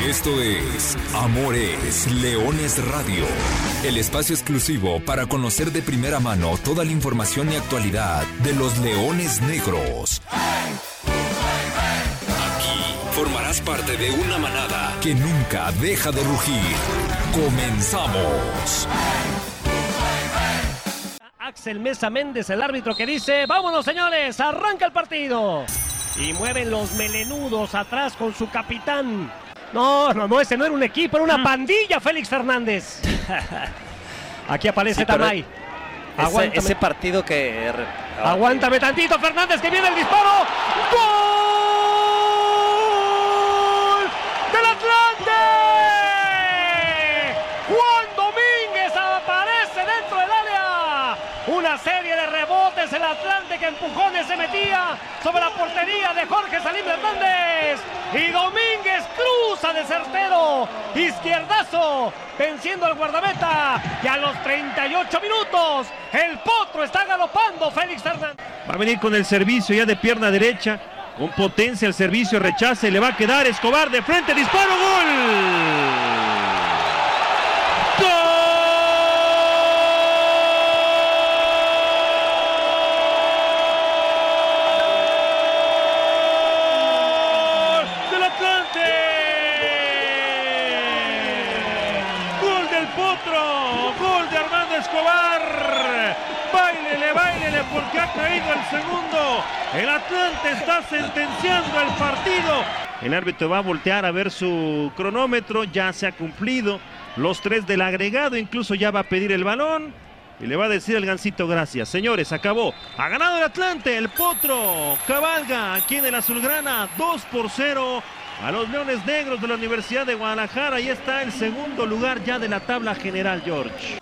Esto es Amores Leones Radio, el espacio exclusivo para conocer de primera mano toda la información y actualidad de los leones negros. Aquí formarás parte de una manada que nunca deja de rugir. Comenzamos. Axel Mesa Méndez, el árbitro que dice, vámonos señores, arranca el partido. Y mueven los melenudos atrás con su capitán. No, no, no, ese no era un equipo, era una Mm. pandilla, Félix Fernández. Aquí aparece Sí, Tamay. Ese, ese partido que... aguántame tantito, Fernández, que viene el disparo. ¡Gol! ¡Del Atlante! Juan Domínguez aparece dentro del área. Una serie de rebotes, el Atlante que empujones se metía sobre la portería de Jorge Salim Hernández. Y Domínguez cruza de certero. Izquierdazo, venciendo al guardameta. Y a los 38 minutos, el potro está galopando Félix Fernández. Va a venir con el servicio ya de pierna derecha. Con potencia el servicio, rechaza y le va a quedar Escobar de frente, disparo. ¡Gol del Atlante! ¡Gol del Potro! ¡Gol de Armando Escobar! ¡Báilele, báilele porque ha caído el segundo! El Atlante está sentenciando el partido. El árbitro va a voltear a ver su cronómetro, ya se ha cumplido. Los tres del agregado, incluso ya va a pedir el balón. Y le va a decir al Gancito gracias. Señores, acabó. Ha ganado el Atlante, el Potro. Cabalga aquí en el Azulgrana, 2 por 0 a los Leones Negros de la Universidad de Guadalajara. Ahí está el segundo lugar ya de la tabla general, George.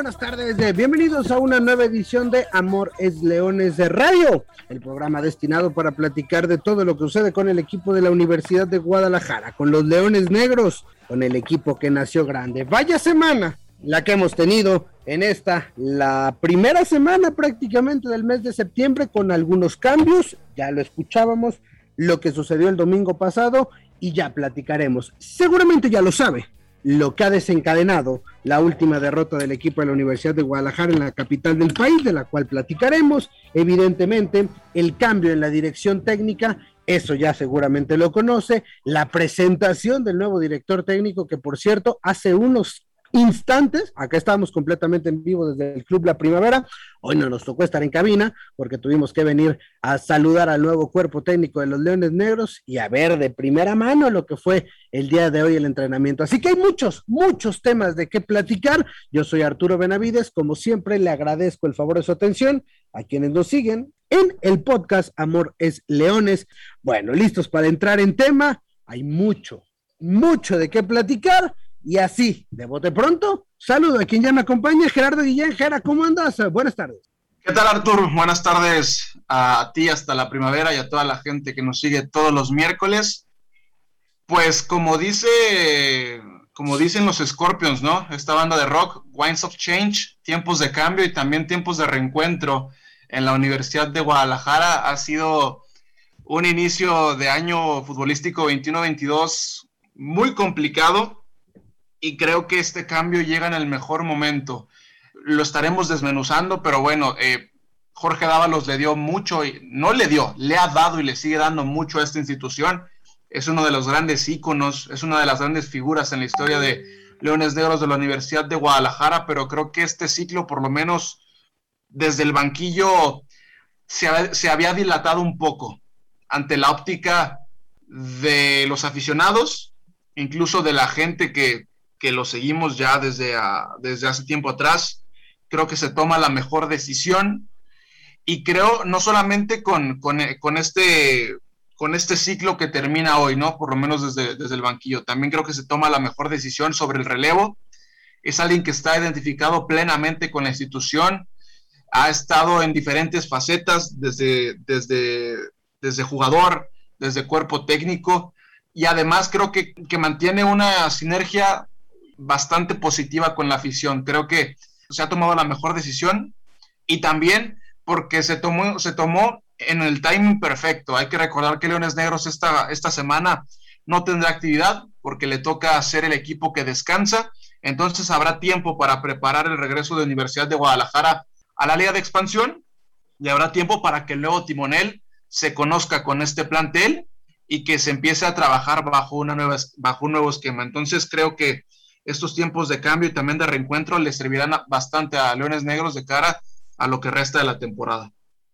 Buenas tardes. eh, Bienvenidos a una nueva edición de Amor es Leones de Radio, el programa destinado para platicar de todo lo que sucede con el equipo de la Universidad de Guadalajara, con los Leones Negros, con el equipo que nació grande. Vaya semana la que hemos tenido en esta, la primera semana prácticamente del mes de septiembre, con algunos cambios, ya lo escuchábamos, lo que sucedió el domingo pasado y ya platicaremos. Seguramente ya lo sabe, lo que ha desencadenado la última derrota del equipo de la Universidad de Guadalajara en la capital del país, de la cual platicaremos. Evidentemente, el cambio en la dirección técnica, eso ya seguramente lo conoce. La presentación del nuevo director técnico, que por cierto, hace unos instantes, acá estamos completamente en vivo desde el Club La Primavera, hoy no nos tocó estar en cabina porque tuvimos que venir a saludar al nuevo cuerpo técnico de los Leones Negros y a ver de primera mano lo que fue el día de hoy el entrenamiento. Así que hay muchos, muchos temas de qué platicar. Yo soy Arturo Benavides, como siempre le agradezco el favor de su atención a quienes nos siguen en el podcast Amor es Leones. Bueno, listos para entrar en tema, hay mucho, mucho de qué platicar. Y así, de bote pronto, saludo a quien ya me acompaña, Gerardo Guillén. Gera, ¿cómo andas? Buenas tardes. ¿Qué tal, Artur? Buenas tardes a ti hasta la primavera y a toda la gente que nos sigue todos los miércoles. Pues como dice, como dicen los Scorpions, ¿no? Esta banda de rock, Wines of Change, tiempos de cambio y también tiempos de reencuentro en la Universidad de Guadalajara ha sido un inicio de año futbolístico 21-22 muy complicado y creo que este cambio llega en el mejor momento. Lo estaremos desmenuzando, pero bueno, eh, Jorge Dávalos le dio mucho, y, no le dio, le ha dado y le sigue dando mucho a esta institución. Es uno de los grandes íconos, es una de las grandes figuras en la historia de Leones Negros de la Universidad de Guadalajara, pero creo que este ciclo, por lo menos desde el banquillo, se, se había dilatado un poco ante la óptica de los aficionados, incluso de la gente que, que lo seguimos ya desde, a, desde hace tiempo atrás. Creo que se toma la mejor decisión y creo no solamente con, con, con, este, con este ciclo que termina hoy, ¿no? Por lo menos desde, desde el banquillo. También creo que se toma la mejor decisión sobre el relevo. Es alguien que está identificado plenamente con la institución, ha estado en diferentes facetas, desde, desde, desde jugador, desde cuerpo técnico, y además creo que, que mantiene una sinergia bastante positiva con la afición. Creo que se ha tomado la mejor decisión y también porque se tomó, se tomó en el timing perfecto. Hay que recordar que Leones Negros esta, esta semana no tendrá actividad porque le toca ser el equipo que descansa. Entonces habrá tiempo para preparar el regreso de Universidad de Guadalajara a la Liga de Expansión y habrá tiempo para que el nuevo timonel se conozca con este plantel y que se empiece a trabajar bajo, una nueva, bajo un nuevo esquema. Entonces creo que estos tiempos de cambio y también de reencuentro le servirán bastante a Leones Negros de cara a lo que resta de la temporada.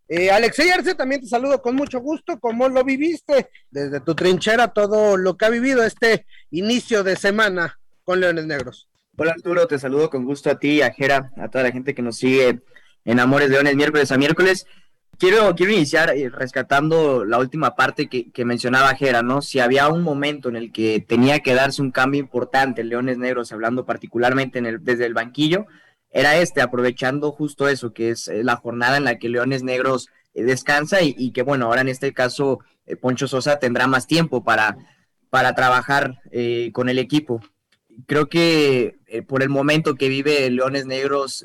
Eh, Alexey Arce, también te saludo con mucho gusto. ¿Cómo lo viviste desde tu trinchera todo lo que ha vivido este inicio de semana con Leones Negros? Hola Arturo, te saludo con gusto a ti, a Jera, a toda la gente que nos sigue en Amores Leones miércoles a miércoles. Quiero, quiero iniciar eh, rescatando la última parte que, que, mencionaba Jera, ¿no? Si había un momento en el que tenía que darse un cambio importante en Leones Negros, hablando particularmente en el, desde el banquillo, era este, aprovechando justo eso, que es eh, la jornada en la que Leones Negros eh, descansa y, que, bueno, ahora en este caso Poncho Sosa tendrá más tiempo para, para trabajar con el equipo. Creo que por el momento que vive Leones Negros,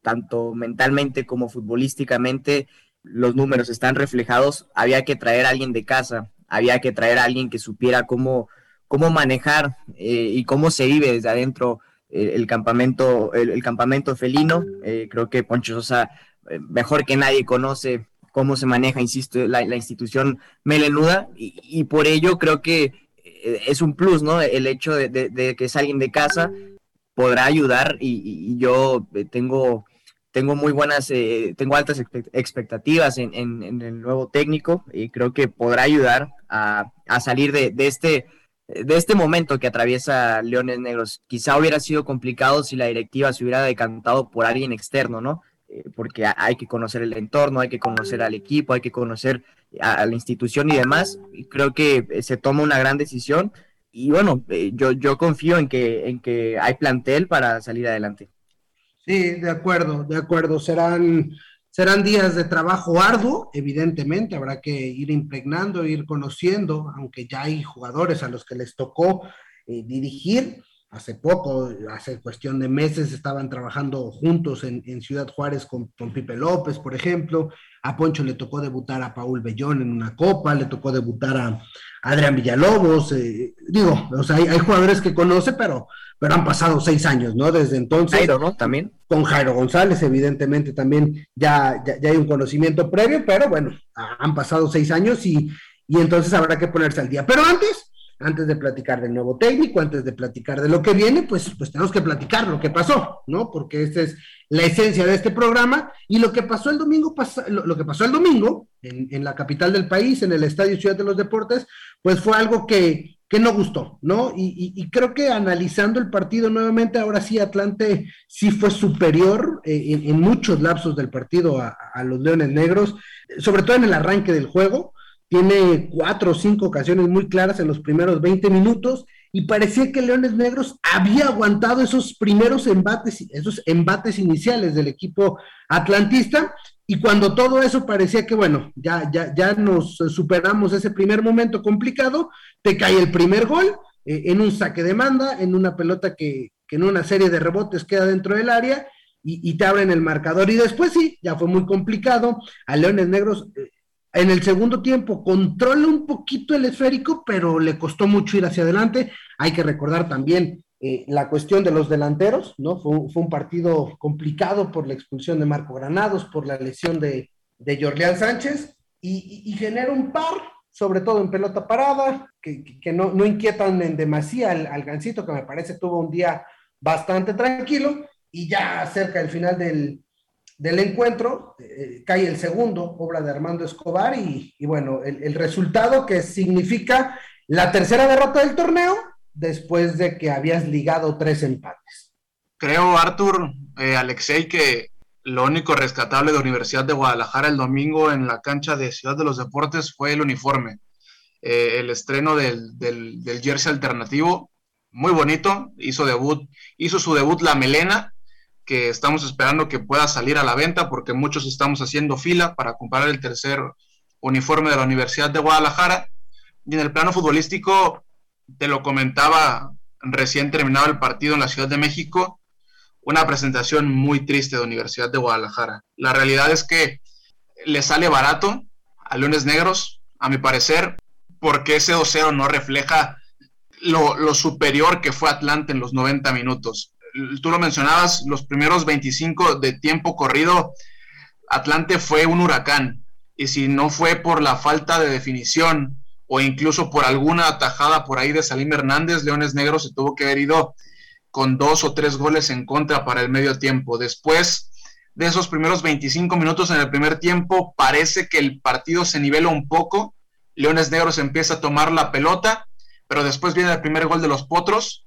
tanto mentalmente como futbolísticamente, los números están reflejados, había que traer a alguien de casa, había que traer a alguien que supiera cómo, cómo manejar eh, y cómo se vive desde adentro eh, el, campamento, el, campamento felino. Eh, creo que Poncho Sosa, mejor que nadie, conoce cómo se maneja, insisto, la, institución melenuda y, por ello creo que es un plus, ¿no? El hecho de, que es alguien de casa podrá ayudar y yo tengo tengo muy buenas, eh, tengo altas expectativas en, el nuevo técnico y creo que podrá ayudar a, salir de, este, de este momento que atraviesa Leones Negros. Quizá hubiera sido complicado si la directiva se hubiera decantado por alguien externo, ¿no? Eh, porque hay que conocer el entorno, hay que conocer al equipo, hay que conocer a, la institución y demás. Y creo que eh, se toma una gran decisión y bueno, yo, yo confío en que, en que hay plantel para salir adelante. Sí, de acuerdo, de acuerdo. Serán, serán días de trabajo arduo, evidentemente, habrá que ir impregnando, ir conociendo, aunque ya hay jugadores a los que les tocó eh, dirigir. Hace poco, hace cuestión de meses, estaban trabajando juntos en, Ciudad Juárez con, con, Pipe López, por ejemplo. A Poncho le tocó debutar a Paul Bellón en una copa, le tocó debutar a, Adrián Villalobos. Eh, digo, o sea, hay, hay jugadores que conoce, pero pero han pasado seis años, ¿no? Desde entonces. Jairo, ¿no? También. Con Jairo González, evidentemente, también ya, ya, hay un conocimiento previo, pero bueno, han pasado seis años y, y entonces habrá que ponerse al día. Pero antes, antes de platicar del nuevo técnico, antes de platicar de lo que viene, pues, pues tenemos que platicar lo que pasó, ¿no? Porque esta es la esencia de este programa. Y lo que pasó el domingo, lo, lo, que pasó el domingo en, en, la capital del país, en el Estadio Ciudad de los Deportes, pues fue algo que, que no gustó, ¿no? Y, creo que analizando el partido nuevamente, ahora sí Atlante sí fue superior eh, en, muchos lapsos del partido a, los Leones Negros, sobre todo en el arranque del juego. Tiene cuatro o cinco ocasiones muy claras en los primeros 20 minutos y parecía que Leones Negros había aguantado esos primeros embates, esos embates iniciales del equipo atlantista y cuando todo eso parecía que, bueno, ya, ya, ya nos superamos ese primer momento complicado, te cae el primer gol eh, en un saque de manda, en una pelota que, en una serie de rebotes queda dentro del área y, te abren el marcador. Y después sí, ya fue muy complicado. A Leones Negros eh, en el segundo tiempo controla un poquito el esférico, pero le costó mucho ir hacia adelante. Hay que recordar también eh, la cuestión de los delanteros, ¿no? Fue, un partido complicado por la expulsión de Marco Granados, por la lesión de, de Jorleán Sánchez, y, genera un par, sobre todo en pelota parada, que, que no, no, inquietan en demasía al, al, Gancito, que me parece tuvo un día bastante tranquilo, y ya cerca del final del, del encuentro eh, cae el segundo, obra de Armando Escobar, y, y bueno, el, el resultado que significa la tercera derrota del torneo, después de que habías ligado tres empates. Creo, Artur, eh, Alexei, que lo único rescatable de Universidad de Guadalajara el domingo en la cancha de Ciudad de los Deportes fue el uniforme. Eh, el estreno del, del, jersey alternativo, muy bonito, hizo, debut, hizo su debut la melena, que estamos esperando que pueda salir a la venta porque muchos estamos haciendo fila para comprar el tercer uniforme de la Universidad de Guadalajara. Y en el plano futbolístico, te lo comentaba recién terminado el partido en la Ciudad de México, una presentación muy triste de Universidad de Guadalajara. La realidad es que le sale barato a Leones Negros, a mi parecer, porque ese 2-0 no refleja lo, lo, superior que fue Atlante en los 90 minutos. Tú lo mencionabas, los primeros 25 de tiempo corrido, Atlante fue un huracán. Y si no fue por la falta de definición o incluso por alguna atajada por ahí de Salim Hernández, Leones Negros se tuvo que haber ido con dos o tres goles en contra para el medio tiempo. Después de esos primeros 25 minutos en el primer tiempo, parece que el partido se nivela un poco. Leones Negros empieza a tomar la pelota, pero después viene el primer gol de los Potros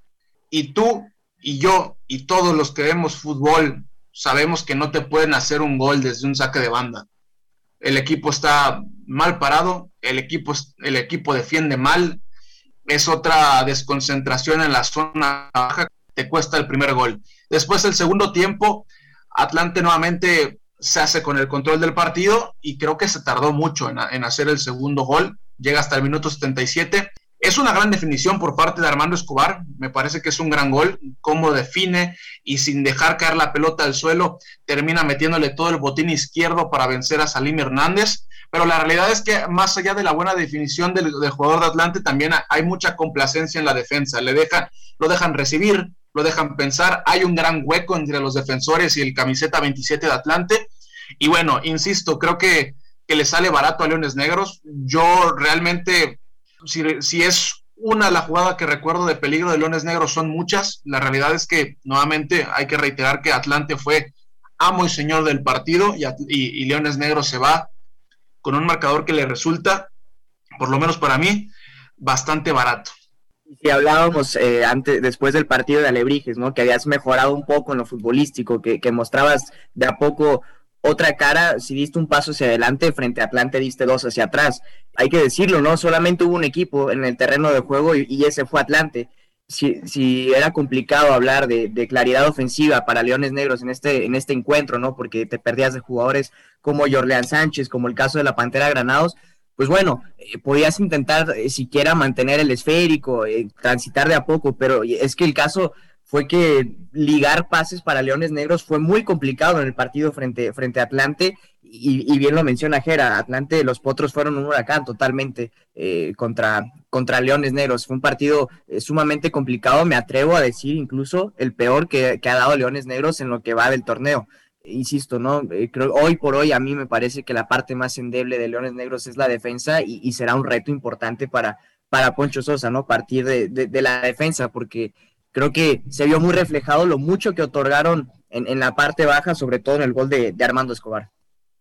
y tú y yo y todos los que vemos fútbol sabemos que no te pueden hacer un gol desde un saque de banda el equipo está mal parado, el equipo, el equipo defiende mal, es otra desconcentración en la zona baja, te cuesta el primer gol. Después el segundo tiempo, Atlante nuevamente se hace con el control del partido y creo que se tardó mucho en, en hacer el segundo gol, llega hasta el minuto 77 es una gran definición por parte de Armando Escobar, me parece que es un gran gol, cómo define y sin dejar caer la pelota al suelo, termina metiéndole todo el botín izquierdo para vencer a Salim Hernández, pero la realidad es que más allá de la buena definición del, jugador de Atlante, también hay mucha complacencia en la defensa, le dejan, lo dejan recibir, lo dejan pensar, hay un gran hueco entre los defensores y el camiseta 27 de Atlante, y bueno, insisto, creo que, que le sale barato a Leones Negros, yo realmente si, es una la jugada que recuerdo de peligro de Leones Negros, son muchas. La realidad es que nuevamente hay que reiterar que Atlante fue amo y señor del partido y, Leones Negros se va con un marcador que le resulta, por lo menos para mí, bastante barato. Si hablábamos eh, antes, después del partido de Alebrijes, ¿no? Que habías mejorado un poco en lo futbolístico, que mostrabas de a poco otra cara, si diste un paso hacia adelante, frente a Atlante diste dos hacia atrás. Hay que decirlo, ¿no? Solamente hubo un equipo en el terreno de juego y, ese fue Atlante. Si, si, era complicado hablar de, claridad ofensiva para Leones Negros en este, en este encuentro, ¿no? Porque te perdías de jugadores como Jorleán Sánchez, como el caso de la Pantera Granados, pues bueno, eh, podías intentar eh, siquiera mantener el esférico, eh, transitar de a poco, pero es que el caso fue que ligar pases para Leones Negros fue muy complicado en el partido frente, frente a Atlante, y, bien lo menciona Jera, Atlante, los Potros fueron un huracán totalmente eh, contra, contra Leones Negros. Fue un partido eh, sumamente complicado, me atrevo a decir incluso el peor que, ha dado Leones Negros en lo que va del torneo. Insisto, ¿no? Eh, hoy por hoy a mí me parece que la parte más endeble de Leones Negros es la defensa y, será un reto importante para, para Poncho Sosa, ¿no? Partir de, de la defensa, porque creo que se vio muy reflejado lo mucho que otorgaron en, la parte baja, sobre todo en el gol de, Armando Escobar.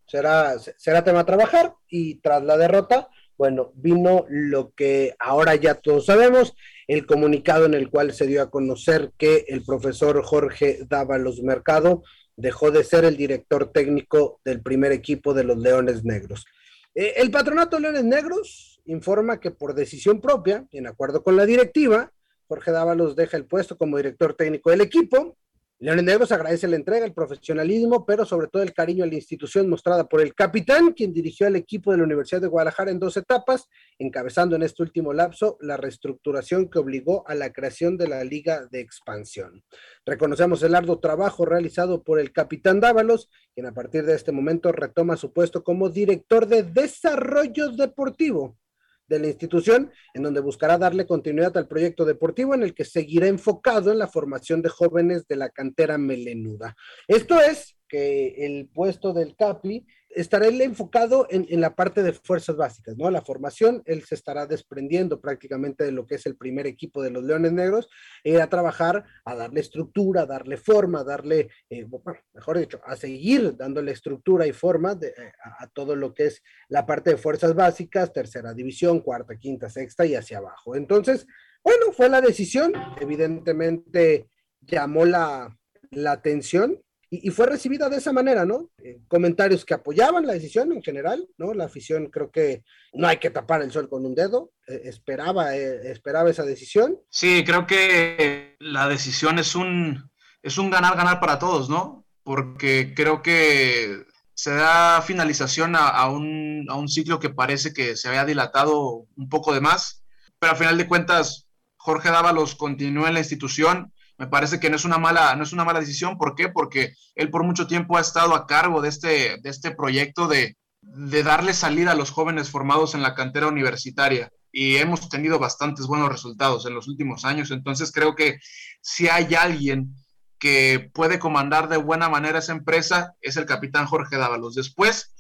Será, será tema a trabajar y tras la derrota, bueno, vino lo que ahora ya todos sabemos, el comunicado en el cual se dio a conocer que el profesor Jorge Dávalos Mercado dejó de ser el director técnico del primer equipo de los Leones Negros. Eh, el patronato Leones Negros informa que por decisión propia, en acuerdo con la directiva, Jorge Dávalos deja el puesto como director técnico del equipo. Leones Negros agradece la entrega, el profesionalismo, pero sobre todo el cariño a la institución mostrada por el capitán, quien dirigió al equipo de la Universidad de Guadalajara en dos etapas, encabezando en este último lapso la reestructuración que obligó a la creación de la Liga de Expansión. Reconocemos el arduo trabajo realizado por el capitán Dávalos, quien a partir de este momento retoma su puesto como director de desarrollo deportivo de la institución, en donde buscará darle continuidad al proyecto deportivo en el que seguirá enfocado en la formación de jóvenes de la cantera melenuda. Esto es que el puesto del CAPLI estará él enfocado en, la parte de fuerzas básicas, ¿no? La formación, él se estará desprendiendo prácticamente de lo que es el primer equipo de los Leones Negros, e a trabajar, a darle estructura, darle forma, darle, eh, mejor dicho, a seguir dándole estructura y forma eh, a, todo lo que es la parte de fuerzas básicas, tercera división, cuarta, quinta, sexta y hacia abajo. Entonces, bueno, fue la decisión, evidentemente llamó la, la atención y, fue recibida de esa manera, ¿no? Eh, comentarios que apoyaban la decisión en general, ¿no? La afición creo que no hay que tapar el sol con un dedo, eh, esperaba, eh, esperaba esa decisión. Sí, creo que la decisión es un, es un ganar-ganar para todos, ¿no? Porque creo que se da finalización a, un, a un ciclo que parece que se había dilatado un poco de más, pero al final de cuentas Jorge Dávalos continúe en la institución, me parece que no es una mala, no es una mala decisión. ¿Por qué? Porque él por mucho tiempo ha estado a cargo de este, de este proyecto de, de darle salida a los jóvenes formados en la cantera universitaria y hemos tenido bastantes buenos resultados en los últimos años. Entonces creo que si hay alguien que puede comandar de buena manera esa empresa, es el capitán Jorge Dávalos. Después,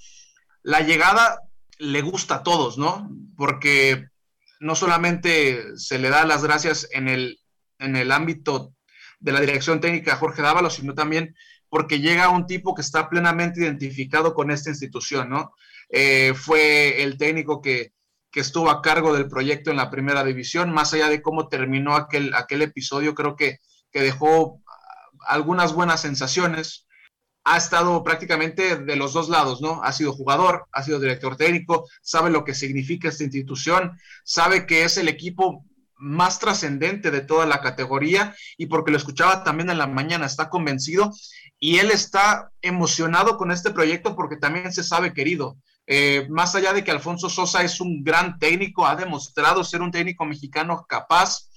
la llegada le gusta a todos, ¿no? Porque no solamente se le da las gracias en el, en el ámbito de la dirección técnica Jorge Dávalos, sino también porque llega un tipo que está plenamente identificado con esta institución, ¿no? Eh, fue el técnico que, estuvo a cargo del proyecto en la primera división, más allá de cómo terminó aquel, aquel episodio, creo que, que dejó algunas buenas sensaciones. Ha estado prácticamente de los dos lados, ¿no? Ha sido jugador, ha sido director técnico, sabe lo que significa esta institución, sabe que es el equipo más trascendente de toda la categoría y porque lo escuchaba también en la mañana, está convencido y él está emocionado con este proyecto porque también se sabe querido. Eh, más allá de que Alfonso Sosa es un gran técnico, ha demostrado ser un técnico mexicano capaz,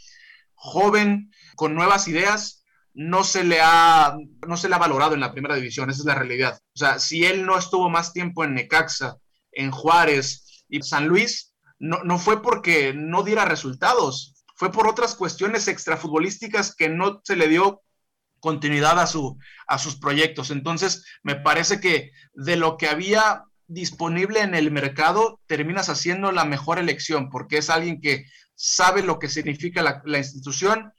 joven, con nuevas ideas, no se le ha, no se le ha valorado en la primera división, esa es la realidad. O sea, si él no estuvo más tiempo en Necaxa, en Juárez y San Luis, no, no fue porque no diera resultados, fue por otras cuestiones extrafutbolísticas que no se le dio continuidad a, su, a sus proyectos. Entonces, me parece que de lo que había disponible en el mercado, terminas haciendo la mejor elección, porque es alguien que sabe lo que significa la, la institución,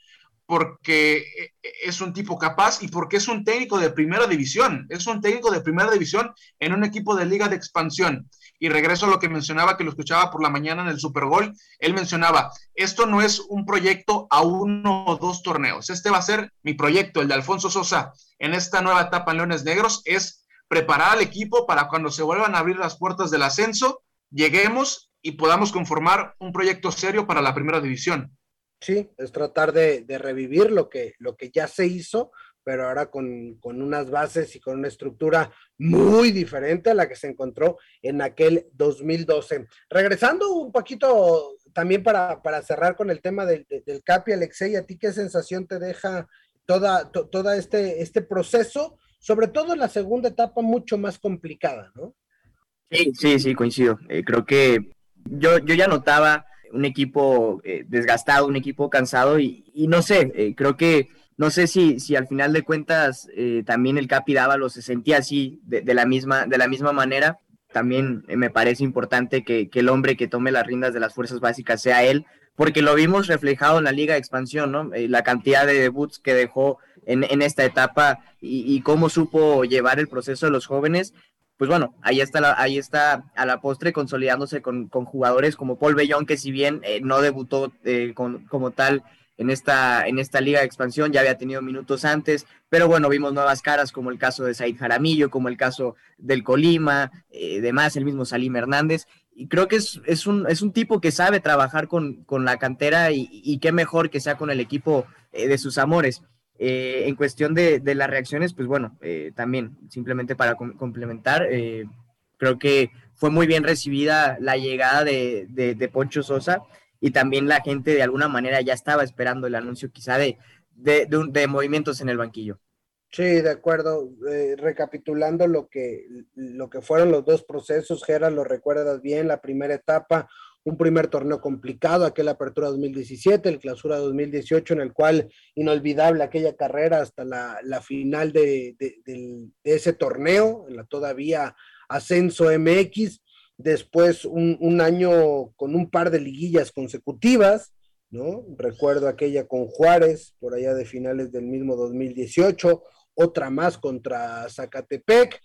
porque es un tipo capaz y porque es un técnico de primera división. Es un técnico de primera división en un equipo de liga de expansión y regreso a lo que mencionaba, que lo escuchaba por la mañana en el Super Bowl, él mencionaba, esto no es un proyecto a uno o dos torneos, este va a ser mi proyecto, el de Alfonso Sosa, en esta nueva etapa en Leones Negros, es preparar al equipo para cuando se vuelvan a abrir las puertas del ascenso, lleguemos y podamos conformar un proyecto serio para la primera división. Sí, es tratar de, de revivir lo que, lo que ya se hizo, pero ahora con, unas bases y con una estructura muy diferente a la que se encontró en aquel 2012. Regresando un poquito también para, cerrar con el tema del, del CAPI, Alexei, ¿a ti qué sensación te deja toda, toda este, este proceso? Sobre todo en la segunda etapa mucho más complicada, ¿no? Sí, sí, sí, coincido. Eh, creo que yo, yo ya notaba un equipo eh, desgastado, un equipo cansado y, no sé, eh, creo que no sé si, si al final de cuentas eh, también el Capi Dávalo se sentía así, de, la, misma, de la misma manera. También eh, me parece importante que, el hombre que tome las riendas de las fuerzas básicas sea él, porque lo vimos reflejado en la Liga de Expansión, ¿no? Eh, la cantidad de debuts que dejó en, esta etapa y, cómo supo llevar el proceso de los jóvenes. Pues bueno, ahí está, ahí está a la postre consolidándose con, jugadores como Paul Bellón, que si bien no debutó como tal en esta, en esta liga de expansión, ya había tenido minutos antes, pero bueno, vimos nuevas caras como el caso de Said Jaramillo, como el caso del Colima, eh, demás, el mismo Salim Hernández, y creo que es, es, un, es un tipo que sabe trabajar con, la cantera y, qué mejor que sea con el equipo eh, de sus amores. Eh, en cuestión de, las reacciones, pues bueno, también simplemente para complementar, creo que fue muy bien recibida la llegada de, de Poncho Sosa y también la gente de alguna manera ya estaba esperando el anuncio quizá de, de, movimientos en el banquillo. Sí, de acuerdo. Eh, recapitulando lo que, lo que fueron los dos procesos, Gera, lo recuerdas bien, la primera etapa, un primer torneo complicado, aquella apertura 2017, el clausura 2018, en el cual inolvidable aquella carrera hasta la, final de, de, ese torneo, en la todavía ascenso MX, después un, año con un par de liguillas consecutivas, ¿no? Recuerdo aquella con Juárez, por allá de finales del mismo 2018, otra más contra Zacatepec,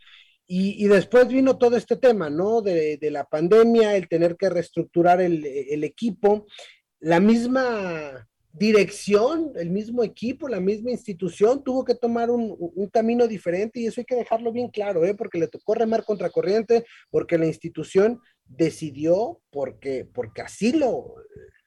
y, después vino todo este tema, ¿no? De, la pandemia, el tener que reestructurar el, el equipo, la misma dirección, el mismo equipo, la misma institución tuvo que tomar un, camino diferente y eso hay que dejarlo bien claro, ¿eh? porque le tocó remar contra corriente, porque la institución decidió, porque, porque así lo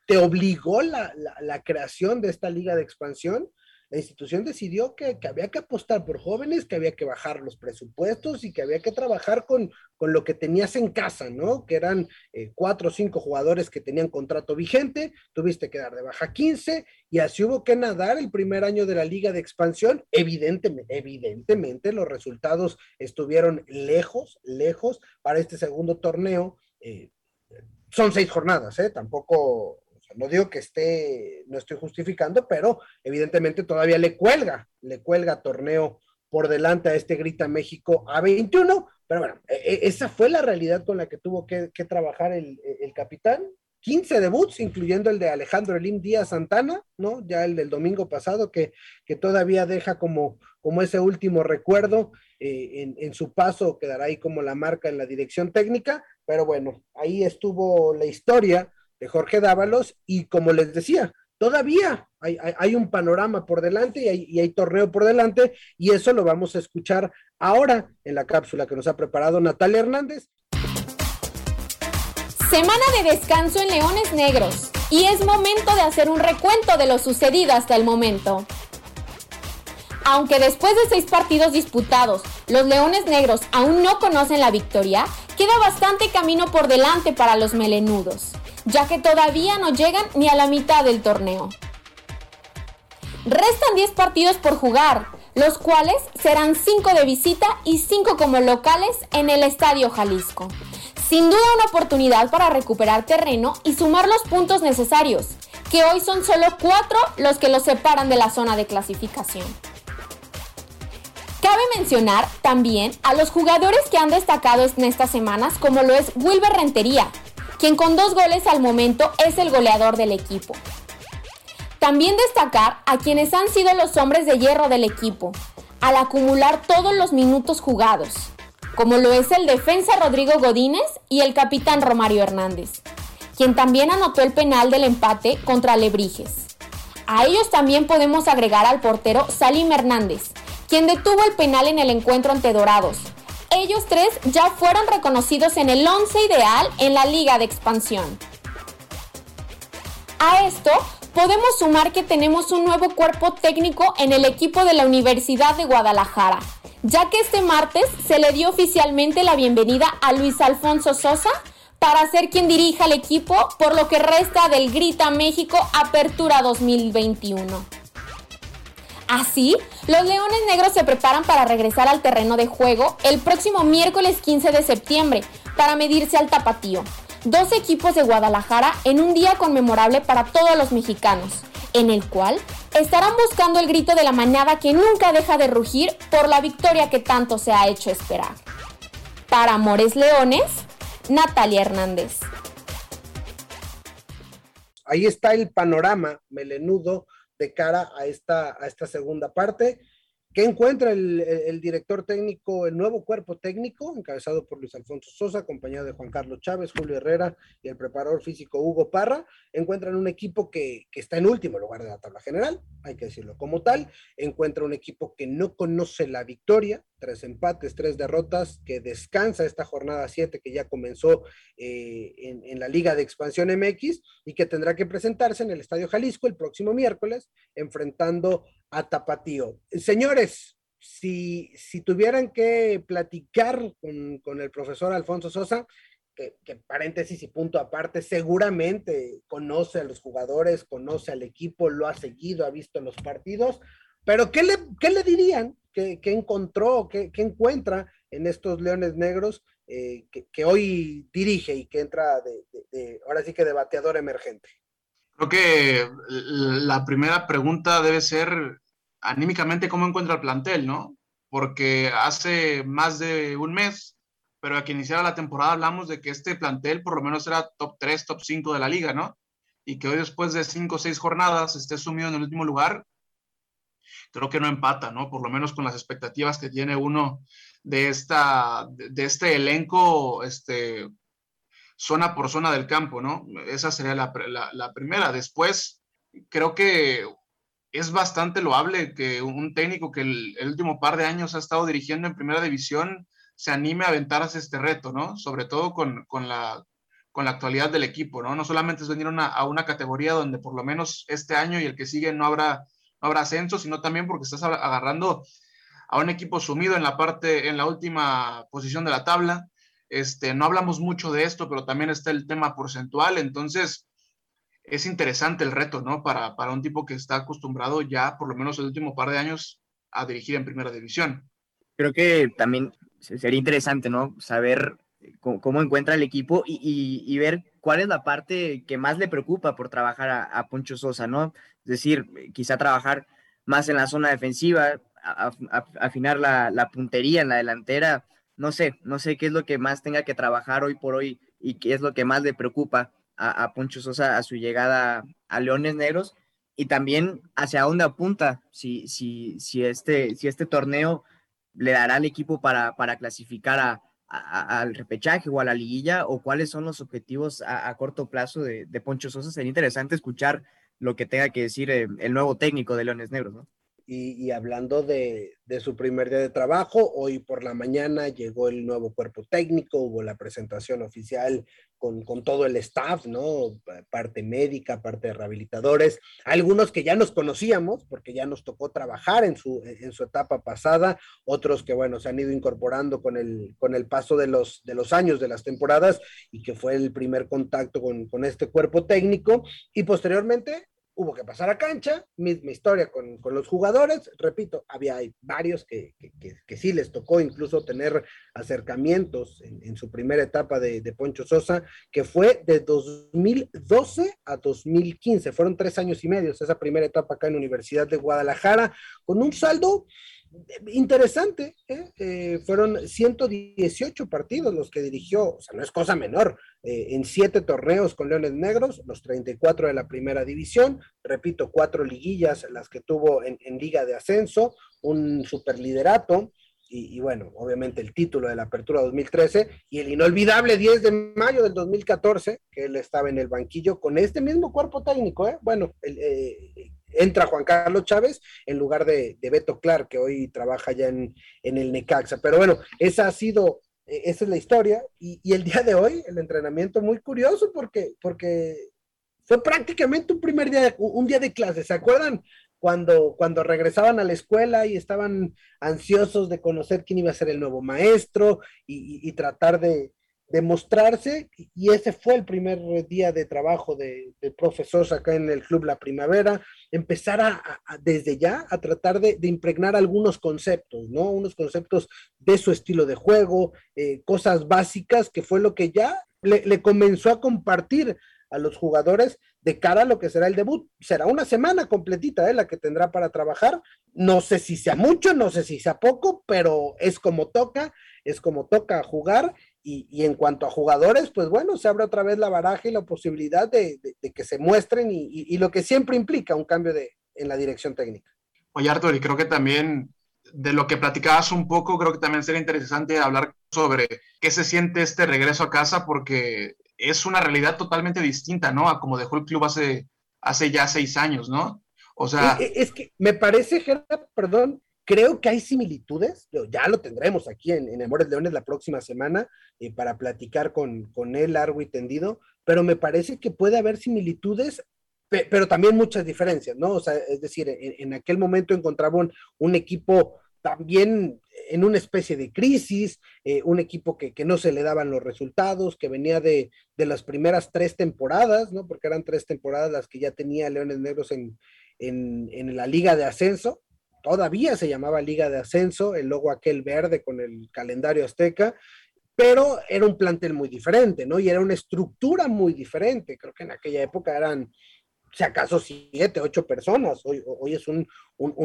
te obligó la, creación de esta liga de expansión, la institución decidió que, había que apostar por jóvenes, que había que bajar los presupuestos y que había que trabajar con, con lo que tenías en casa, ¿no? Que eran eh, cuatro o cinco jugadores que tenían contrato vigente, tuviste que dar de baja 15 y así hubo que nadar el primer año de la liga de expansión. Evidentemente, evidentemente los resultados estuvieron lejos, lejos para este segundo torneo. Eh, son seis jornadas, ¿eh? Tampoco no digo que esté, no estoy justificando, pero evidentemente todavía le cuelga, le cuelga torneo por delante a este Grita México a 21, pero bueno, e, e, esa fue la realidad con la que tuvo que, trabajar el, capitán. 15 debuts, incluyendo el de Alejandro Elim Díaz Santana, ¿no? Ya el del domingo pasado, que, que todavía deja como, como ese último recuerdo eh, en, su paso, quedará ahí como la marca en la dirección técnica, pero bueno, ahí estuvo la historia Jorge Dávalos y como les decía, todavía hay, un panorama por delante y hay, y hay, torneo por delante y eso lo vamos a escuchar ahora en la cápsula que nos ha preparado Natalia Hernández. Semana de descanso en Leones Negros y es momento de hacer un recuento de lo sucedido hasta el momento. Aunque después de seis partidos disputados, los Leones Negros aún no conocen la victoria, queda bastante camino por delante para los melenudos ya que todavía no llegan ni a la mitad del torneo. Restan 10 partidos por jugar, los cuales serán 5 de visita y 5 como locales en el Estadio Jalisco. Sin duda una oportunidad para recuperar terreno y sumar los puntos necesarios, que hoy son solo 4 los que los separan de la zona de clasificación. Cabe mencionar también a los jugadores que han destacado en estas semanas, como lo es Wilber Rentería, quien con dos goles al momento es el goleador del equipo. También destacar a quienes han sido los hombres de hierro del equipo, al acumular todos los minutos jugados, como lo es el defensa Rodrigo Godínez y el capitán Romario Hernández, quien también anotó el penal del empate contra Lebrijes. A ellos también podemos agregar al portero Salim Hernández, quien detuvo el penal en el encuentro ante Dorados, ellos tres ya fueron reconocidos en el 11 ideal en la Liga de Expansión. A esto podemos sumar que tenemos un nuevo cuerpo técnico en el equipo de la Universidad de Guadalajara, ya que este martes se le dio oficialmente la bienvenida a Luis Alfonso Sosa para ser quien dirija el equipo por lo que resta del Grita México Apertura 2021. Así, los Leones Negros se preparan para regresar al terreno de juego el próximo miércoles 15 de septiembre para medirse al tapatío. Dos equipos de Guadalajara en un día conmemorable para todos los mexicanos, en el cual estarán buscando el grito de la manada que nunca deja de rugir por la victoria que tanto se ha hecho esperar. Para Amores Leones, Natalia Hernández. Ahí está el panorama melenudo de cara a esta, a esta segunda parte. ¿Qué encuentra el, director técnico, el nuevo cuerpo técnico, encabezado por Luis Alfonso Sosa, acompañado de Juan Carlos Chávez, Julio Herrera y el preparador físico Hugo Parra? Encuentran un equipo que, que, está en último lugar de la tabla general, hay que decirlo como tal. Encuentra un equipo que no conoce la victoria, tres empates, tres derrotas, que descansa esta jornada 7 que ya comenzó eh, en, la Liga de Expansión MX y que tendrá que presentarse en el Estadio Jalisco el próximo miércoles, enfrentando a Tapatío. Señores, si, si tuvieran que platicar con, el profesor Alfonso Sosa, que, paréntesis y punto aparte, seguramente conoce a los jugadores, conoce al equipo, lo ha seguido, ha visto los partidos, pero ¿qué le, le dirían? ¿Qué, encontró, qué, encuentra en estos Leones Negros eh, que, hoy dirige y que entra de, ahora sí que de bateador emergente? Creo que la primera pregunta debe ser anímicamente cómo encuentra el plantel, ¿no? Porque hace más de un mes, pero a que iniciara la temporada hablamos de que este plantel por lo menos era top 3, top 5 de la liga, ¿no? Y que hoy después de 5 o 6 jornadas esté sumido en el último lugar, creo que no empata, ¿no? Por lo menos con las expectativas que tiene uno de, esta, de este elenco, este, zona por zona del campo, ¿no? Esa sería la, la primera. Después, creo que es bastante loable que un técnico que el, último par de años ha estado dirigiendo en primera división se anime a aventarse este reto, ¿no? Sobre todo con, la, con la actualidad del equipo, ¿no? No solamente es venir a una categoría donde por lo menos este año y el que sigue no habrá no habrá ascenso, sino también porque estás agarrando a un equipo sumido en la parte, en la última posición de la tabla. Este, no hablamos mucho de esto, pero también está el tema porcentual, entonces es interesante el reto, ¿no? Para, para un tipo que está acostumbrado ya, por lo menos el último par de años, a dirigir en primera división. Creo que también sería interesante, ¿no? Saber cómo, encuentra el equipo y, ver cuál es la parte que más le preocupa por trabajar a, Poncho Sosa, ¿no? Es decir, quizá trabajar más en la zona defensiva, afinar la, puntería en la delantera, no sé, no sé qué es lo que más tenga que trabajar hoy por hoy y qué es lo que más le preocupa a, Poncho Sosa a su llegada a Leones Negros y también hacia dónde apunta si, si, si, este, si este torneo le dará al equipo para, para clasificar a, al repechaje o a la liguilla o cuáles son los objetivos a, corto plazo de, Poncho Sosa. Sería interesante escuchar lo que tenga que decir eh, el nuevo técnico de Leones Negros, ¿no? Y, hablando de, su primer día de trabajo, hoy por la mañana llegó el nuevo cuerpo técnico, hubo la presentación oficial con, todo el staff, ¿no? Parte médica, parte de rehabilitadores, algunos que ya nos conocíamos porque ya nos tocó trabajar en su, en su etapa pasada, otros que, bueno, se han ido incorporando con el, con el paso de los, de los años, de las temporadas, y que fue el primer contacto con, con este cuerpo técnico, y posteriormente hubo que pasar a cancha, misma historia con, los jugadores, repito, había varios que, que, sí les tocó incluso tener acercamientos en, su primera etapa de, de, Poncho Sosa, que fue de 2012 a 2015, fueron tres años y medio esa primera etapa acá en Universidad de Guadalajara, con un saldo interesante, ¿eh? Eh, fueron 118 partidos los que dirigió, o sea, no es cosa menor, eh, en siete torneos con Leones Negros, los 34 de la primera división, repito, cuatro liguillas las que tuvo en, Liga de Ascenso, un superliderato, y, y, bueno, obviamente el título de la Apertura 2013 y el inolvidable 10 de mayo del 2014, que él estaba en el banquillo con este mismo cuerpo técnico, ¿eh? bueno, el, entra Juan Carlos Chávez en lugar de, Beto Clark, que hoy trabaja ya en, el Necaxa. Pero bueno, esa ha sido, e, esa es la historia. Y, el día de hoy, el entrenamiento muy curioso porque, porque fue prácticamente un primer día, un día de clase. ¿Se acuerdan? Cuando, cuando regresaban a la escuela y estaban ansiosos de conocer quién iba a ser el nuevo maestro y tratar de, demostrarse y ese fue el primer día de trabajo de, profesor acá en el club La Primavera, empezar a, desde ya a tratar de, impregnar algunos conceptos, ¿no? Unos conceptos de su estilo de juego, eh, cosas básicas que fue lo que ya le, comenzó a compartir a los jugadores de cara a lo que será el debut. Será una semana completita ¿eh? la que tendrá para trabajar. No sé si sea mucho, no sé si sea poco, pero es como toca, es como toca jugar y, en cuanto a jugadores, pues bueno, se abre otra vez la baraja y la posibilidad de, que se muestren y, lo que siempre implica un cambio de, en la dirección técnica. Oye, Artur, y creo que también de lo que platicabas un poco, creo que también sería interesante hablar sobre qué se siente este regreso a casa, porque es una realidad totalmente distinta, ¿no? A como dejó el club hace, hace ya seis años, ¿no? O sea... Es, es que me parece, Gerard, perdón, Creo que hay similitudes, ya lo tendremos aquí en, en Amores Leones la próxima semana eh, para platicar con, con él largo y tendido, pero me parece que puede haber similitudes, pero también muchas diferencias, ¿no? O sea, es decir, en, aquel momento encontraban un equipo también en una especie de crisis, eh, un equipo que, que, no se le daban los resultados, que venía de, de, las primeras tres temporadas, ¿no? Porque eran tres temporadas las que ya tenía Leones Negros en, en, en la liga de ascenso, todavía se llamaba Liga de Ascenso, el logo aquel verde con el calendario azteca, pero era un plantel muy diferente, ¿no? Y era una estructura muy diferente. Creo que en aquella época eran si acaso siete, ocho personas. Hoy, hoy es un,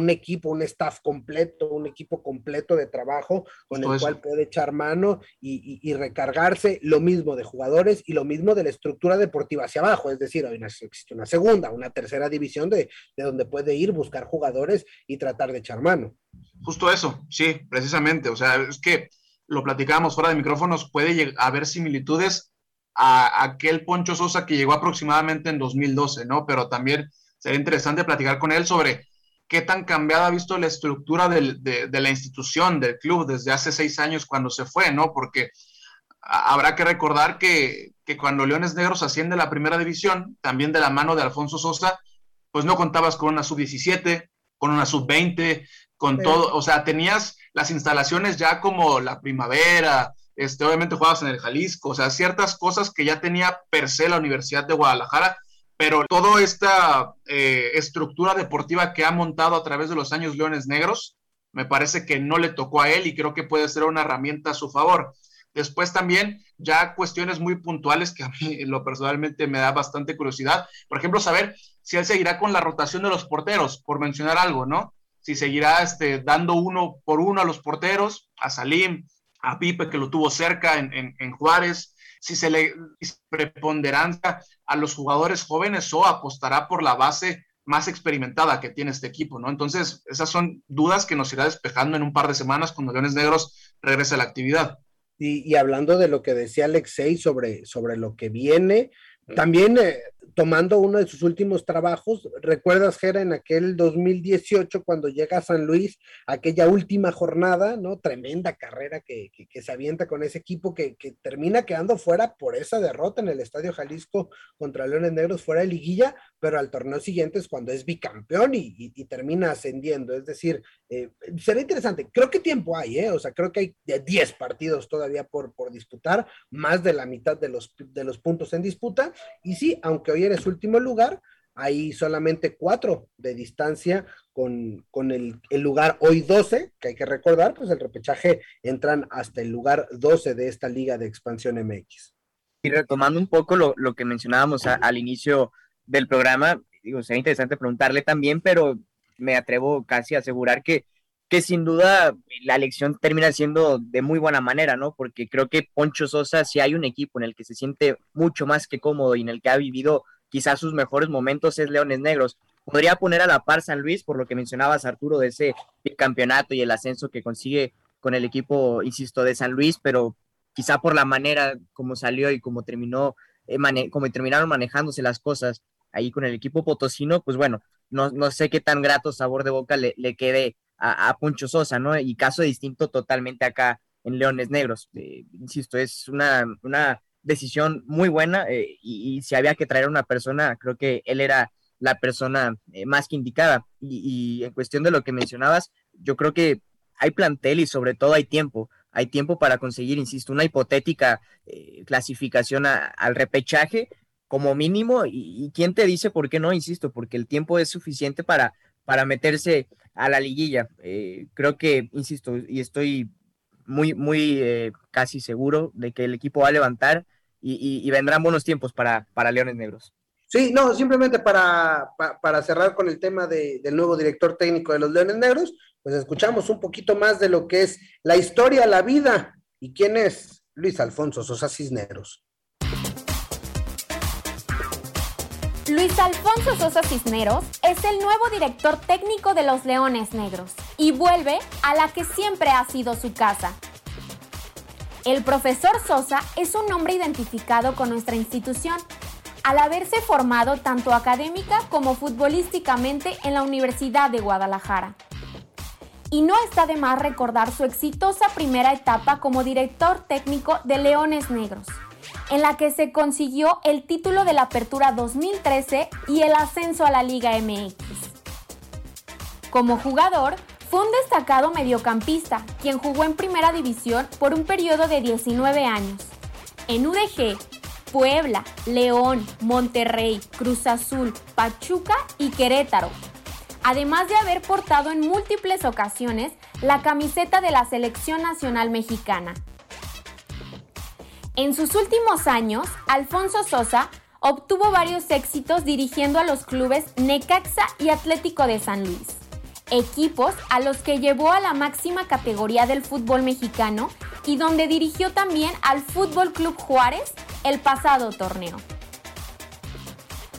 equipo, un staff completo, un equipo completo de trabajo con el cual puede echar mano y, recargarse lo mismo de jugadores y lo mismo de la estructura deportiva hacia abajo. Es decir, hoy existe una segunda, una tercera división de, de donde puede ir, buscar jugadores y tratar de echar mano. Justo eso, sí, precisamente. O sea, es que lo platicábamos fuera de micrófonos, puede haber similitudes a aquel Poncho Sosa que llegó aproximadamente en 2012, ¿no? Pero también sería interesante platicar con él sobre qué tan cambiada ha visto la estructura de, la institución, del club, desde hace seis años cuando se fue, ¿no? Porque habrá que recordar que, que, cuando Leones Negros asciende a la primera división, también de la mano de Alfonso Sosa, pues no contabas con una sub-17, con una sub-20, con todo, o sea, tenías las instalaciones ya como la primavera, este, obviamente jugabas en el Jalisco, o sea, ciertas cosas que ya tenía per se la Universidad de Guadalajara, pero toda esta eh, estructura deportiva que ha montado a través de los años Leones Negros, me parece que no le tocó a él y creo que puede ser una herramienta a su favor. Después también ya cuestiones muy puntuales que a mí lo personalmente me da bastante curiosidad. Por ejemplo, saber si él seguirá con la rotación de los porteros, por mencionar algo, ¿no? Si seguirá este, dando uno por uno a los porteros, a Salim, a Pipe, que lo tuvo cerca en, en, Juárez, si se le preponderancia a los jugadores jóvenes o apostará por la base más experimentada que tiene este equipo, ¿no? Entonces, esas son dudas que nos irá despejando en un par de semanas cuando Leones Negros regrese a la actividad. Y, hablando de lo que decía Alexei sobre, sobre lo que viene, también eh, tomando uno de sus últimos trabajos, ¿recuerdas, Jera, en aquel 2018 cuando llega a San Luis, aquella última jornada, ¿no? Tremenda carrera que, se avienta con ese equipo que, termina quedando fuera por esa derrota en el Estadio Jalisco contra Leones Negros, fuera de liguilla, pero al torneo siguiente es cuando es bicampeón y, termina ascendiendo. Es decir, eh, será interesante. Creo que tiempo hay, ¿eh? O sea, creo que hay 10 partidos todavía por, por disputar, más de la mitad de los, de los puntos en disputa. Y sí, aunque hoy eres último lugar, hay solamente cuatro de distancia con, el, lugar hoy 12, que hay que recordar, pues el repechaje entran hasta el lugar 12 de esta liga de expansión MX. Y retomando un poco lo, que mencionábamos al inicio del programa, digo, sería interesante preguntarle también, pero me atrevo casi a asegurar que, que sin duda la elección termina siendo de muy buena manera, ¿no? Porque creo que Poncho Sosa, si hay un equipo en el que se siente mucho más que cómodo y en el que ha vivido quizás sus mejores momentos es Leones Negros. Podría poner a la par San Luis, por lo que mencionabas, Arturo, de ese campeonato y el ascenso que consigue con el equipo, insisto, de San Luis, pero quizá por la manera como salió y como terminó, eh, como terminaron manejándose las cosas ahí con el equipo potosino, pues bueno, no, no sé qué tan grato sabor de boca le, le quede a, a, Poncho Sosa, ¿no? Y caso distinto totalmente acá en Leones Negros. Eh, insisto, es una, una decisión muy buena eh, y, si había que traer a una persona, creo que él era la persona eh, más que indicada. Y, en cuestión de lo que mencionabas, yo creo que hay plantel y sobre todo hay tiempo. Hay tiempo para conseguir, insisto, una hipotética clasificación al repechaje como mínimo. Y, quién te dice por qué no, insisto, porque el tiempo es suficiente para, para meterse a la liguilla. creo que, insisto, y estoy muy, muy casi seguro de que el equipo va a levantar y, vendrán buenos tiempos para, para Leones Negros. Sí, no, simplemente para, para, cerrar con el tema del nuevo director técnico de los Leones Negros, pues escuchamos un poquito más de lo que es la historia, la vida y quién es Luis Alfonso Sosa Cisneros. Luis Alfonso Sosa Cisneros es el nuevo director técnico de los Leones Negros y vuelve a la que siempre ha sido su casa, el profesor Sosa es un nombre identificado con nuestra institución, al haberse formado tanto académica como futbolísticamente en la Universidad de Guadalajara. Y no está de más recordar su exitosa primera etapa como director técnico de Leones Negros, en la que se consiguió el título de la Apertura 2013 y el ascenso a la Liga MX. Como jugador, fue un destacado mediocampista, quien jugó en primera división por un periodo de 19 años. En UDG, Puebla, León, Monterrey, Cruz Azul, Pachuca y Querétaro, además de haber portado en múltiples ocasiones la camiseta de la Selección Nacional Mexicana. En sus últimos años, Alfonso Sosa obtuvo varios éxitos dirigiendo a los clubes Necaxa y Atlético de San Luis equipos a los que llevó a la máxima categoría del fútbol mexicano y donde dirigió también al Fútbol Club Juárez el pasado torneo.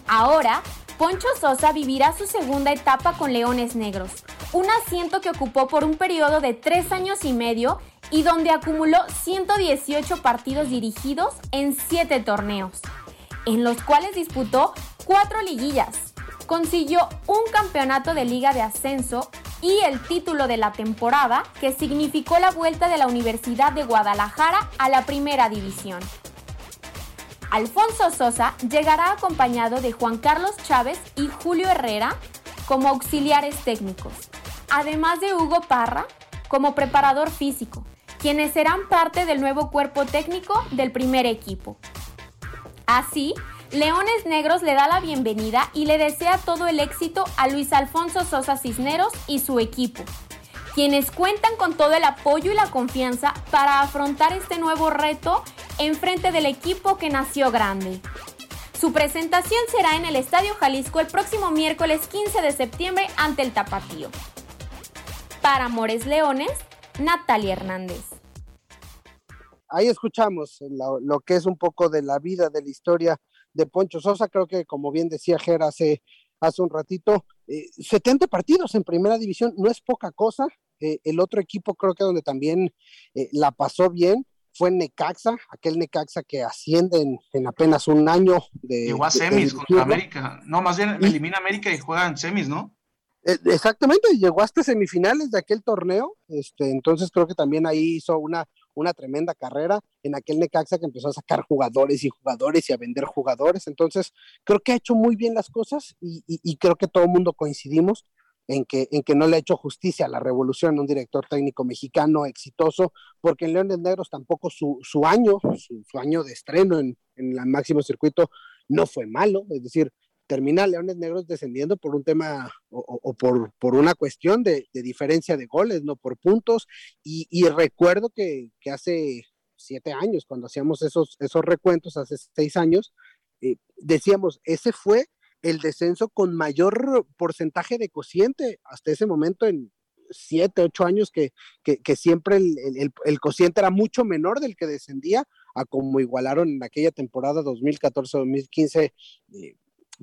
Ahora, Poncho Sosa vivirá su segunda etapa con Leones Negros, un asiento que ocupó por un periodo de tres años y medio y donde acumuló 118 partidos dirigidos en siete torneos, en los cuales disputó cuatro liguillas, consiguió un campeonato de liga de ascenso y el título de la temporada que significó la vuelta de la Universidad de Guadalajara a la primera división. Alfonso Sosa llegará acompañado de Juan Carlos Chávez y Julio Herrera como auxiliares técnicos, además de Hugo Parra como preparador físico, quienes serán parte del nuevo cuerpo técnico del primer equipo. Así, Leones Negros le da la bienvenida y le desea todo el éxito a Luis Alfonso Sosa Cisneros y su equipo, quienes cuentan con todo el apoyo y la confianza para afrontar este nuevo reto en frente del equipo que nació grande. Su presentación será en el Estadio Jalisco el próximo miércoles 15 de septiembre ante el Tapatío. Para Amores Leones, Natalia Hernández. Ahí escuchamos lo, que es un poco de la vida, de la historia de Poncho Sosa. Creo que, como bien decía Ger hace, hace un ratito, 70 eh, partidos en primera división no es poca cosa. Eh, el otro equipo creo que donde también eh, la pasó bien fue Necaxa, aquel Necaxa que asciende en, apenas un año de... Llegó a semis contra América. No, más bien elimina América y juega en semis, ¿no? Eh, exactamente, llegó hasta semifinales de aquel torneo, este, entonces creo que también ahí hizo una, una tremenda carrera en aquel Necaxa que empezó a sacar jugadores y jugadores y a vender jugadores, entonces creo que ha hecho muy bien las cosas y, y creo que todo el mundo coincidimos en que, en que no le ha hecho justicia a la revolución un director técnico mexicano exitoso, porque en Leones Negros tampoco su, su año, su, año de estreno en, en el máximo circuito no fue malo, es decir, termina Leones Negros descendiendo por un tema o, por, por, una cuestión de, de, diferencia de goles, no por puntos, y, y recuerdo que, que, hace siete años, cuando hacíamos esos, esos recuentos, hace seis años, eh, decíamos, ese fue el descenso con mayor porcentaje de cociente hasta ese momento en siete, ocho años que, que, siempre el, el, el, cociente era mucho menor del que descendía a como igualaron en aquella temporada 2014-2015 eh,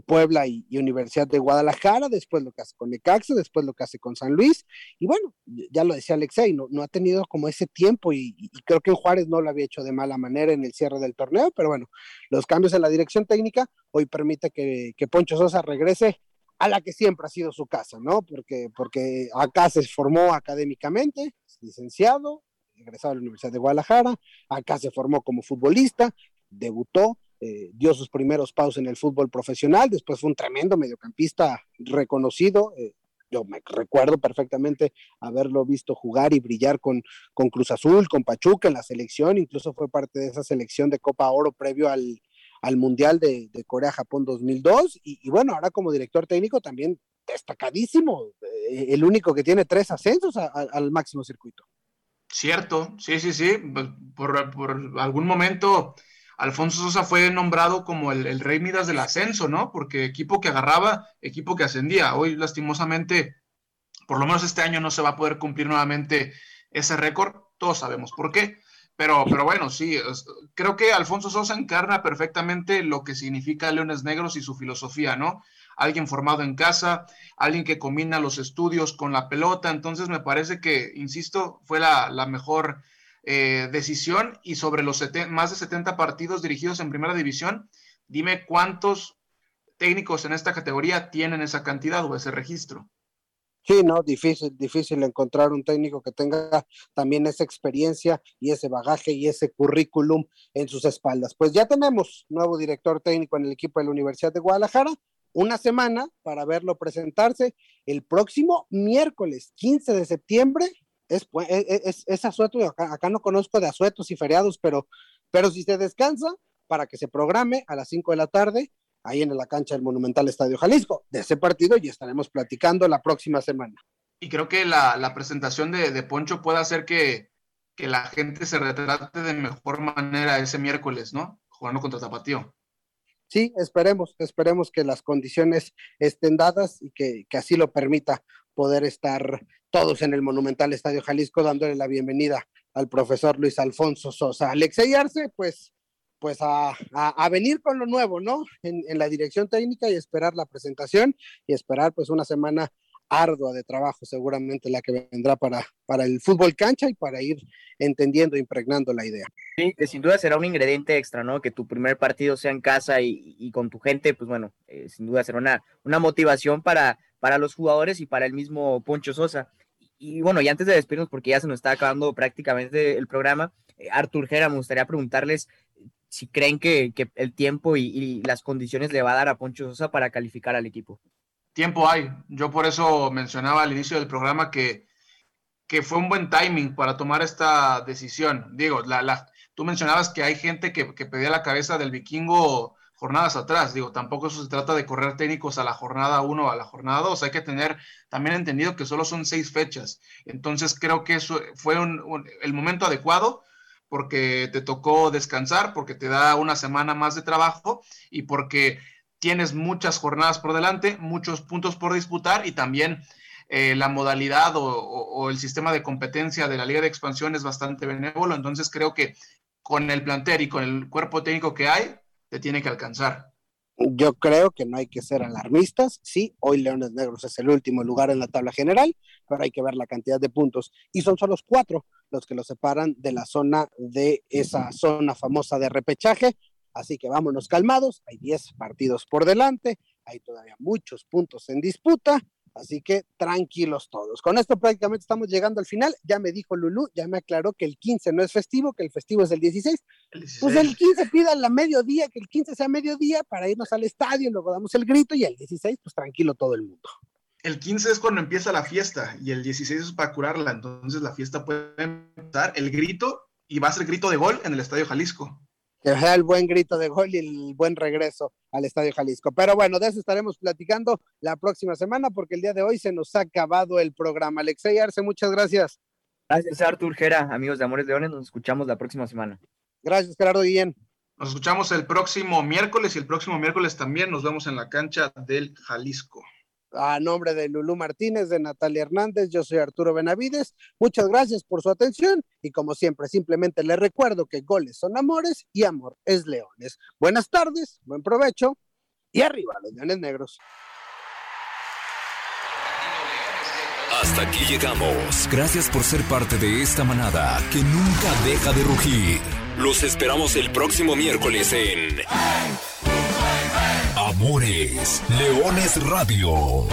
Puebla y, Universidad de Guadalajara, después lo que hace con Necaxa, después lo que hace con San Luis, y bueno, ya lo decía Alexei, no, no ha tenido como ese tiempo y, creo que Juárez no lo había hecho de mala manera en el cierre del torneo, pero bueno, los cambios en la dirección técnica hoy permite que, Poncho Sosa regrese a la que siempre ha sido su casa, ¿no? Porque, porque acá se formó académicamente, licenciado, egresado a la Universidad de Guadalajara, acá se formó como futbolista, debutó eh, dio sus primeros pasos en el fútbol profesional, después fue un tremendo mediocampista reconocido. Eh, yo me recuerdo perfectamente haberlo visto jugar y brillar con, con Cruz Azul, con Pachuca en la selección, incluso fue parte de esa selección de Copa Oro previo al, al Mundial de, Corea-Japón 2002. Y, y, bueno, ahora como director técnico también destacadísimo, eh, el único que tiene tres ascensos al máximo circuito. Cierto, sí, sí, sí, por, por algún momento Alfonso Sosa fue nombrado como el, rey Midas del ascenso, ¿no? Porque equipo que agarraba, equipo que ascendía. Hoy, lastimosamente, por lo menos este año no se va a poder cumplir nuevamente ese récord. Todos sabemos por qué. Pero, pero bueno, sí, creo que Alfonso Sosa encarna perfectamente lo que significa Leones Negros y su filosofía, ¿no? Alguien formado en casa, alguien que combina los estudios con la pelota. Entonces me parece que, insisto, fue la, la mejor eh, decisión y sobre los más de 70 partidos dirigidos en primera división, dime cuántos técnicos en esta categoría tienen esa cantidad o ese registro. Sí, no, difícil, difícil encontrar un técnico que tenga también esa experiencia y ese bagaje y ese currículum en sus espaldas. Pues ya tenemos nuevo director técnico en el equipo de la Universidad de Guadalajara, una semana para verlo presentarse el próximo miércoles 15 de septiembre es, es, es asueto, acá, no conozco de asuetos y feriados, pero, pero si se descansa, para que se programe a las 5 de la tarde, ahí en la cancha del Monumental Estadio Jalisco. De ese partido y estaremos platicando la próxima semana. Y creo que la, la presentación de, de, Poncho puede hacer que, que, la gente se retrate de mejor manera ese miércoles, ¿no? Jugando contra Tapatío. Sí, esperemos, esperemos que las condiciones estén dadas y que, que así lo permita poder estar todos en el Monumental Estadio Jalisco dándole la bienvenida al profesor Luis Alfonso Sosa. Alexei Arce, pues, pues a, a, venir con lo nuevo, ¿no? En, en, la dirección técnica y esperar la presentación y esperar pues una semana ardua de trabajo seguramente la que vendrá para, para el fútbol cancha y para ir entendiendo, impregnando la idea. Sí, que sin duda será un ingrediente extra, ¿no? Que tu primer partido sea en casa y, y con tu gente, pues bueno, eh, sin duda será una, una motivación para, para los jugadores y para el mismo Poncho Sosa y bueno, y antes de despedirnos, porque ya se nos está acabando prácticamente el programa, eh, Artur Gera, me gustaría preguntarles si creen que, que el tiempo y, las condiciones le va a dar a Poncho Sosa para calificar al equipo. tiempo hay. Yo por eso mencionaba al inicio del programa que, que fue un buen timing para tomar esta decisión. Digo, la, la, tú mencionabas que hay gente que, que pedía la cabeza del vikingo jornadas atrás. Digo, tampoco eso se trata de correr técnicos a la jornada 1 o a la jornada 2. Hay que tener también entendido que solo son seis fechas. Entonces creo que eso fue el momento adecuado porque te tocó descansar, porque te da una semana más de trabajo y porque tienes muchas jornadas por delante, muchos puntos por disputar y también eh, la modalidad o, o, el sistema de competencia de la Liga de Expansión es bastante benévolo. Entonces creo que con el plantel y con el cuerpo técnico que hay, tiene que alcanzar. Yo creo que no hay que ser alarmistas. Sí, hoy Leones Negros es el último lugar en la tabla general, pero hay que ver la cantidad de puntos. Y son solo cuatro los que los separan de la zona de esa zona famosa de repechaje. Así que vámonos calmados. Hay 10 partidos por delante. Hay todavía muchos puntos en disputa. Así que tranquilos todos. Con esto prácticamente estamos llegando al final. Ya me dijo Lulú, ya me aclaró que el 15 no es festivo, que el festivo es el 16. Pues el 15 pida la mediodía, que el 15 sea mediodía para irnos al estadio, luego damos el grito y el 16, pues tranquilo todo el mundo. El 15 es cuando empieza la fiesta y el 16 es para curarla. Entonces la fiesta puede empezar el grito y va a ser grito de gol en el Estadio Jalisco que sea el buen grito de gol y el buen regreso al Estadio Jalisco. Pero bueno, de eso estaremos platicando la próxima semana porque el día de hoy se nos ha acabado el programa. Alexei Arce, muchas gracias. Gracias, Artur Jera, amigos de Amores Leones. Nos escuchamos la próxima semana. Gracias, Gerardo Guillén. Nos escuchamos el próximo miércoles y el próximo miércoles también nos vemos en la cancha del Jalisco a nombre de Lulú Martínez, de Natalia Hernández, yo soy Arturo Benavides. Muchas gracias por su atención y como siempre, simplemente les recuerdo que goles son amores y amor es leones. Buenas tardes, buen provecho y arriba los leones negros. Hasta aquí llegamos. Gracias por ser parte de esta manada que nunca deja de rugir. Los esperamos el próximo miércoles en... Amores, Leones Radio.